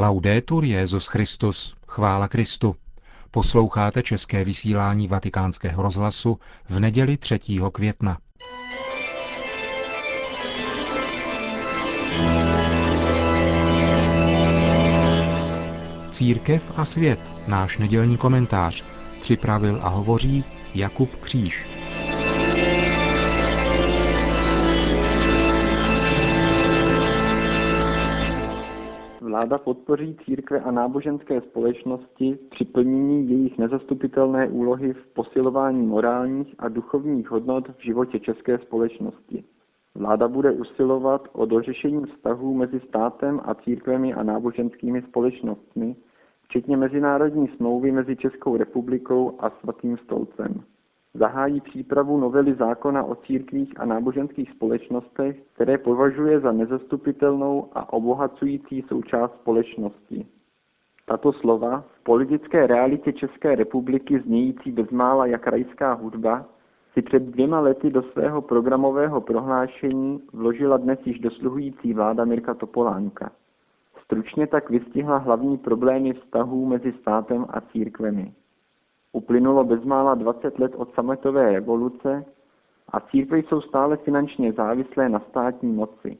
Laudetur Jezus Christus, chvála Kristu. Posloucháte české vysílání Vatikánského rozhlasu v neděli 3. května. Církev a svět, náš nedělní komentář, připravil a hovoří Jakub Kříž. Vláda podpoří církve a náboženské společnosti při plnění jejich nezastupitelné úlohy v posilování morálních a duchovních hodnot v životě české společnosti. Vláda bude usilovat o dořešení vztahů mezi státem a církvemi a náboženskými společnostmi, včetně mezinárodní smlouvy mezi Českou republikou a Svatým stolcem zahájí přípravu novely zákona o církvích a náboženských společnostech, které považuje za nezastupitelnou a obohacující součást společnosti. Tato slova v politické realitě České republiky znějící bezmála jak rajská hudba si před dvěma lety do svého programového prohlášení vložila dnes již dosluhující vláda Mirka Topolánka. Stručně tak vystihla hlavní problémy vztahů mezi státem a církvemi. Uplynulo bezmála 20 let od sametové revoluce a církve jsou stále finančně závislé na státní moci.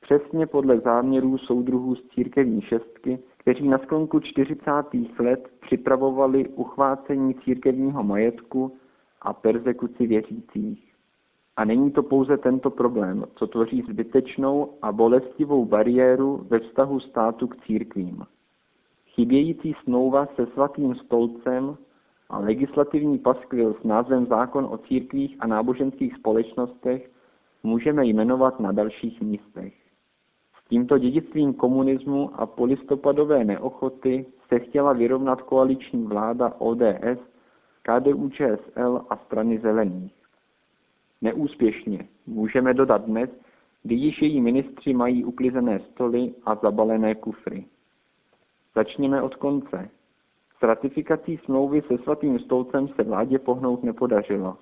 Přesně podle záměrů soudruhů z církevní šestky, kteří na sklonku 40. let připravovali uchvácení církevního majetku a persekuci věřících. A není to pouze tento problém, co tvoří zbytečnou a bolestivou bariéru ve vztahu státu k církvím. Chybějící smlouva se svatým stolcem a legislativní paskvil s názvem Zákon o církvích a náboženských společnostech můžeme jmenovat na dalších místech. S tímto dědictvím komunismu a polistopadové neochoty se chtěla vyrovnat koaliční vláda ODS, KDU ČSL a strany zelených. Neúspěšně, můžeme dodat dnes, kdy již její ministři mají uklizené stoly a zabalené kufry. Začněme od konce. S ratifikací smlouvy se svatým stolcem se vládě pohnout nepodařilo.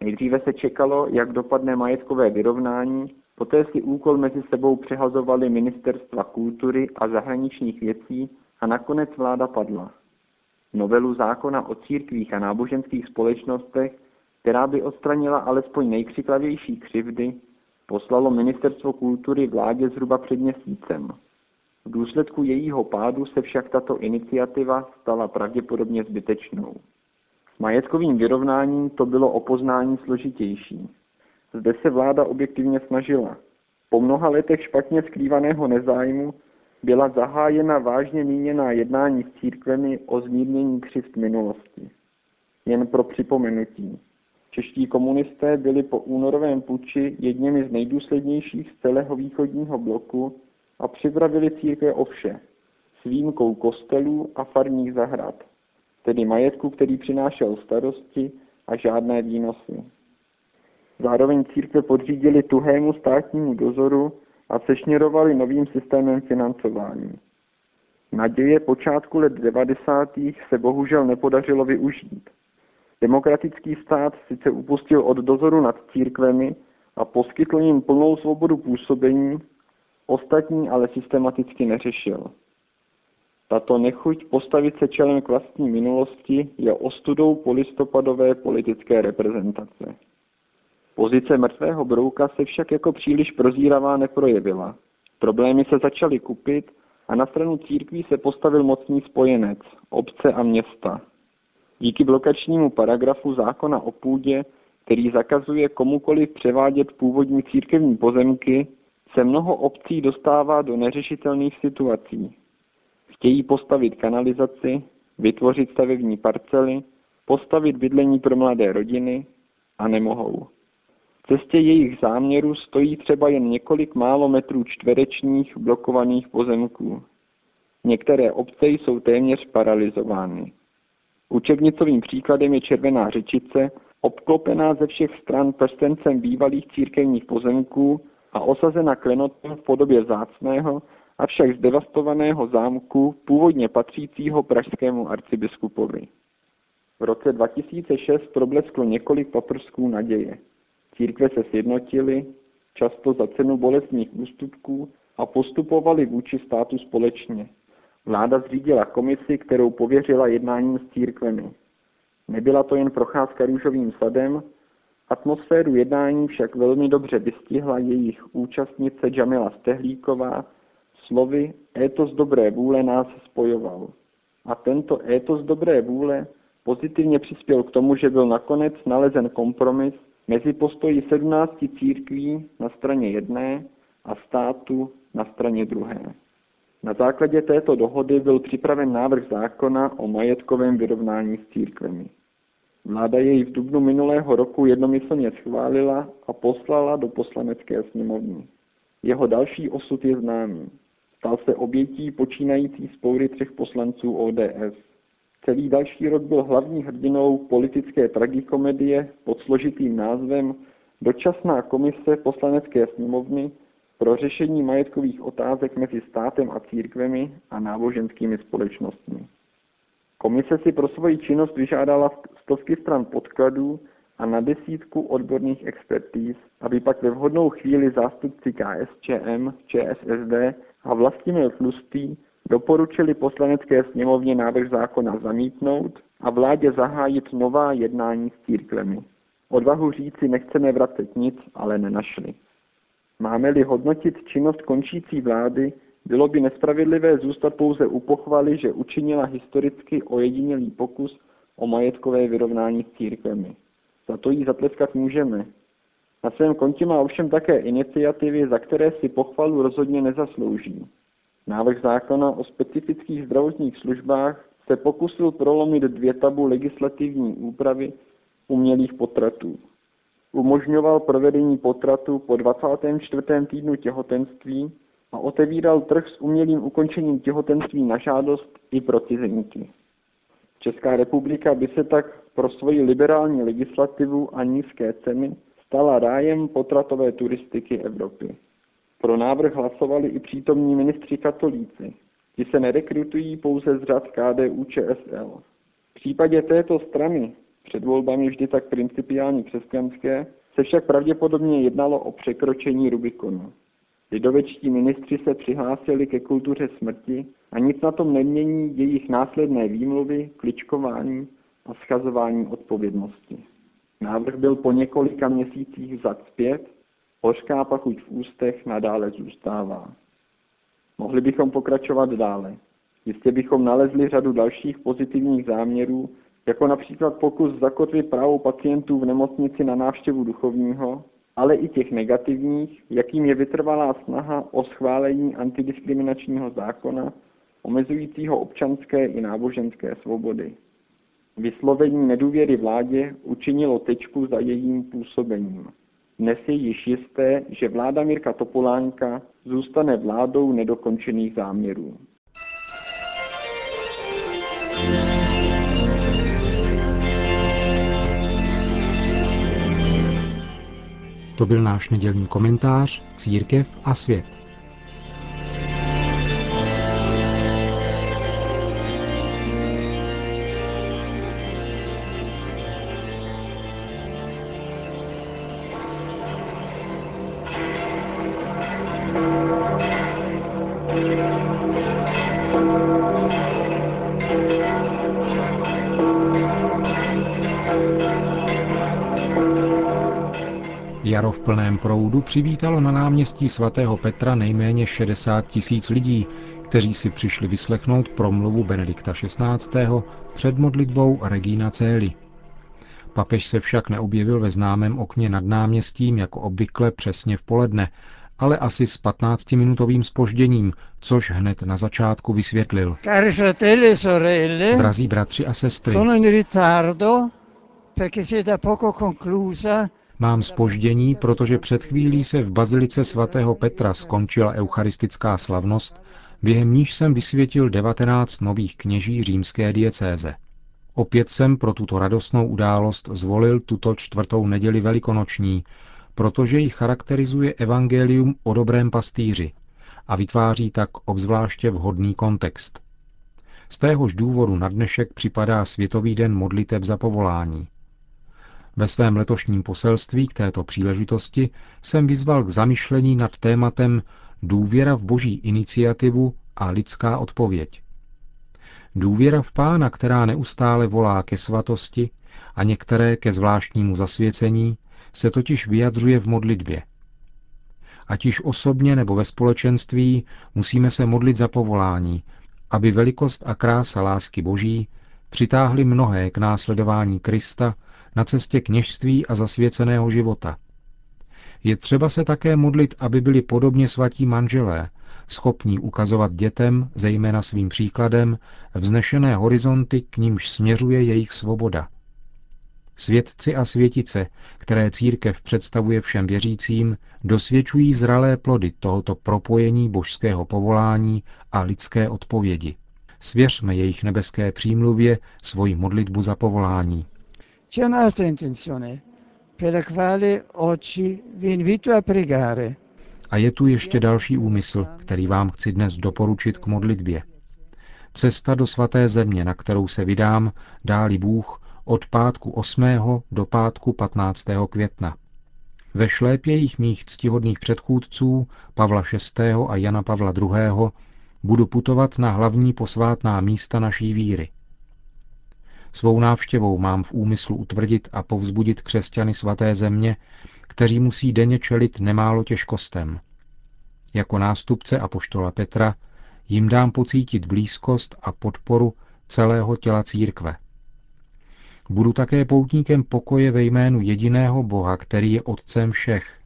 Nejdříve se čekalo, jak dopadne majetkové vyrovnání, poté si úkol mezi sebou přehazovali ministerstva kultury a zahraničních věcí a nakonec vláda padla. Novelu zákona o církvích a náboženských společnostech, která by odstranila alespoň nejkřiklavější křivdy, poslalo ministerstvo kultury vládě zhruba před měsícem. V důsledku jejího pádu se však tato iniciativa stala pravděpodobně zbytečnou. S majetkovým vyrovnáním to bylo o poznání složitější. Zde se vláda objektivně snažila. Po mnoha letech špatně skrývaného nezájmu byla zahájena vážně míněná jednání s církvemi o zmírnění křivt minulosti. Jen pro připomenutí. Čeští komunisté byli po únorovém puči jedněmi z nejdůslednějších z celého východního bloku a připravili církve o vše, s výjimkou kostelů a farních zahrad, tedy majetku, který přinášel starosti a žádné výnosy. Zároveň církve podřídili tuhému státnímu dozoru a sešněrovali novým systémem financování. Naděje počátku let 90. se bohužel nepodařilo využít. Demokratický stát sice upustil od dozoru nad církvemi a poskytl jim plnou svobodu působení, Ostatní ale systematicky neřešil. Tato nechuť postavit se čelem k vlastní minulosti je ostudou polistopadové politické reprezentace. Pozice mrtvého brouka se však jako příliš prozíravá neprojevila. Problémy se začaly kupit a na stranu církví se postavil mocný spojenec, obce a města. Díky blokačnímu paragrafu zákona o půdě, který zakazuje komukoliv převádět původní církevní pozemky, se mnoho obcí dostává do neřešitelných situací. Chtějí postavit kanalizaci, vytvořit stavební parcely, postavit bydlení pro mladé rodiny a nemohou. V cestě jejich záměru stojí třeba jen několik málo metrů čtverečních blokovaných pozemků. Některé obce jsou téměř paralizovány. Učebnicovým příkladem je Červená řečice, obklopená ze všech stran prstencem bývalých církevních pozemků a osazena klenotem v podobě zácného, avšak zdevastovaného zámku, původně patřícího pražskému arcibiskupovi. V roce 2006 problesklo několik paprsků naděje. Církve se sjednotily, často za cenu bolestných ústupků, a postupovali vůči státu společně. Vláda zřídila komisi, kterou pověřila jednáním s církvemi. Nebyla to jen procházka růžovým sadem, atmosféru jednání však velmi dobře vystihla jejich účastnice Jamila Stehlíková slovy étos dobré vůle nás spojoval. A tento étos dobré vůle pozitivně přispěl k tomu, že byl nakonec nalezen kompromis mezi postoji 17 církví na straně jedné a státu na straně druhé. Na základě této dohody byl připraven návrh zákona o majetkovém vyrovnání s církvemi. Vláda jej v dubnu minulého roku jednomyslně schválila a poslala do poslanecké sněmovny. Jeho další osud je známý. Stal se obětí počínající spoury třech poslanců ODS. Celý další rok byl hlavní hrdinou politické tragikomedie pod složitým názvem Dočasná komise poslanecké sněmovny pro řešení majetkových otázek mezi státem a církvemi a náboženskými společnostmi. Komise si pro svoji činnost vyžádala stovky stran podkladů a na desítku odborných expertíz, aby pak ve vhodnou chvíli zástupci KSČM, ČSSD a Vlastimil Tlustý doporučili poslanecké sněmovně návrh zákona zamítnout a vládě zahájit nová jednání s církvemi. Odvahu říci nechceme vracet nic, ale nenašli. Máme-li hodnotit činnost končící vlády, bylo by nespravedlivé zůstat pouze u pochvaly, že učinila historicky ojedinělý pokus o majetkové vyrovnání s církvemi. Za to jí zatleskat můžeme. Na svém kontě má ovšem také iniciativy, za které si pochvalu rozhodně nezaslouží. Návrh zákona o specifických zdravotních službách se pokusil prolomit dvě tabu legislativní úpravy umělých potratů. Umožňoval provedení potratu po 24. týdnu těhotenství a otevíral trh s umělým ukončením těhotenství na žádost i pro cizinky. Česká republika by se tak pro svoji liberální legislativu a nízké ceny stala rájem potratové turistiky Evropy. Pro návrh hlasovali i přítomní ministři katolíci. Ti se nerekrutují pouze z řad KDU ČSL. V případě této strany, před volbami vždy tak principiální křesťanské, se však pravděpodobně jednalo o překročení Rubikonu. Lidovečtí ministři se přihlásili ke kultuře smrti a nic na tom nemění jejich následné výmluvy, kličkování a schazování odpovědnosti. Návrh byl po několika měsících vzat zpět Hořká pachuť v ústech nadále zůstává. Mohli bychom pokračovat dále. Jistě bychom nalezli řadu dalších pozitivních záměrů, jako například pokus zakotvit právo pacientů v nemocnici na návštěvu duchovního, ale i těch negativních, jakým je vytrvalá snaha o schválení antidiskriminačního zákona, omezujícího občanské i náboženské svobody. Vyslovení nedůvěry vládě učinilo tečku za jejím působením. Dnes je již jisté, že vláda Mirka Topolánka zůstane vládou nedokončených záměrů. To byl náš nedělní komentář Církev a svět. Jaro v plném proudu přivítalo na náměstí svatého Petra nejméně 60 tisíc lidí, kteří si přišli vyslechnout promluvu Benedikta XVI. před modlitbou Regina Céli. Papež se však neobjevil ve známém okně nad náměstím jako obvykle přesně v poledne, ale asi s 15-minutovým spožděním, což hned na začátku vysvětlil. Drazí bratři a sestry, Mám spoždění, protože před chvílí se v bazilice svatého Petra skončila eucharistická slavnost, během níž jsem vysvětil 19 nových kněží římské diecéze. Opět jsem pro tuto radostnou událost zvolil tuto čtvrtou neděli velikonoční, protože ji charakterizuje evangelium o dobrém pastýři a vytváří tak obzvláště vhodný kontext. Z téhož důvodu na dnešek připadá Světový den modliteb za povolání. Ve svém letošním poselství k této příležitosti jsem vyzval k zamyšlení nad tématem důvěra v boží iniciativu a lidská odpověď. Důvěra v Pána, která neustále volá ke svatosti a některé ke zvláštnímu zasvěcení, se totiž vyjadřuje v modlitbě. Ať již osobně nebo ve společenství musíme se modlit za povolání, aby velikost a krása lásky Boží přitáhly mnohé k následování Krista na cestě kněžství a zasvěceného života. Je třeba se také modlit, aby byli podobně svatí manželé, schopní ukazovat dětem, zejména svým příkladem, vznešené horizonty, k nímž směřuje jejich svoboda. Svědci a světice, které církev představuje všem věřícím, dosvědčují zralé plody tohoto propojení božského povolání a lidské odpovědi. Svěřme jejich nebeské přímluvě svoji modlitbu za povolání. C'è un'altra intenzione per la quale oggi vi invito a pregare. A je tu ještě další úmysl, který vám chci dnes doporučit k modlitbě. Cesta do svaté země, na kterou se vydám, dáli Bůh od pátku 8. do pátku 15. května. Ve šlépějích mých ctihodných předchůdců Pavla VI. a Jana Pavla II. budu putovat na hlavní posvátná místa naší víry. Svou návštěvou mám v úmyslu utvrdit a povzbudit křesťany svaté země, kteří musí denně čelit nemálo těžkostem. Jako nástupce apoštola Petra jim dám pocítit blízkost a podporu celého těla církve. Budu také poutníkem pokoje ve jménu jediného Boha, který je Otcem všech.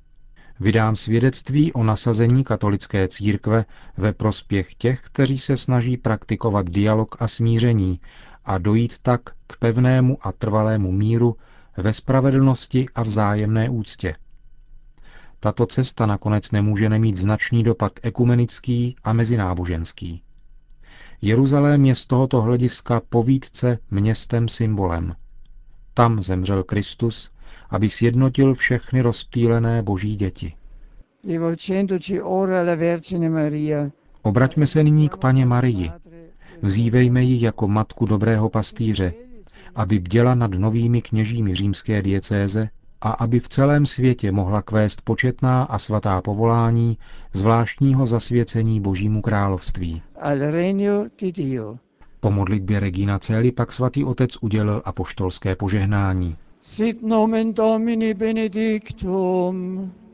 Vydám svědectví o nasazení katolické církve ve prospěch těch, kteří se snaží praktikovat dialog a smíření a dojít tak k pevnému a trvalému míru ve spravedlnosti a vzájemné úctě. Tato cesta nakonec nemůže nemít značný dopad ekumenický a mezináboženský. Jeruzalém je z tohoto hlediska povídce městem symbolem. Tam zemřel Kristus, aby sjednotil všechny rozptýlené boží děti. Obraťme se nyní k paně Marii. Vzívejme ji jako matku dobrého pastýře, aby bděla nad novými kněžími římské diecéze a aby v celém světě mohla kvést početná a svatá povolání zvláštního zasvěcení Božímu království. Po modlitbě Regina Celi pak svatý otec udělil apoštolské požehnání. Sit nomen Domini benedictum.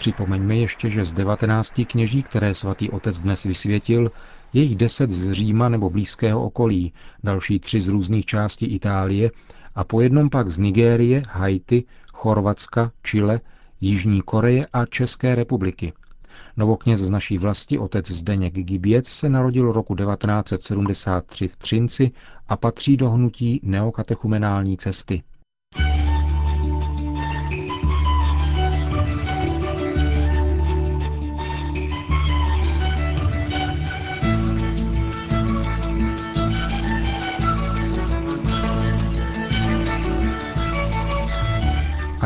Připomeňme ještě, že z 19 kněží, které svatý otec dnes vysvětil, je jich 10 z Říma nebo blízkého okolí, další tři z různých částí Itálie a po jednom pak z Nigérie, Haiti, Chorvatska, Chile, Jižní Koreje a České republiky. Novokněz z naší vlasti, otec Zdeněk Giběc, se narodil roku 1973 v Třinci a patří do hnutí neokatechumenální cesty.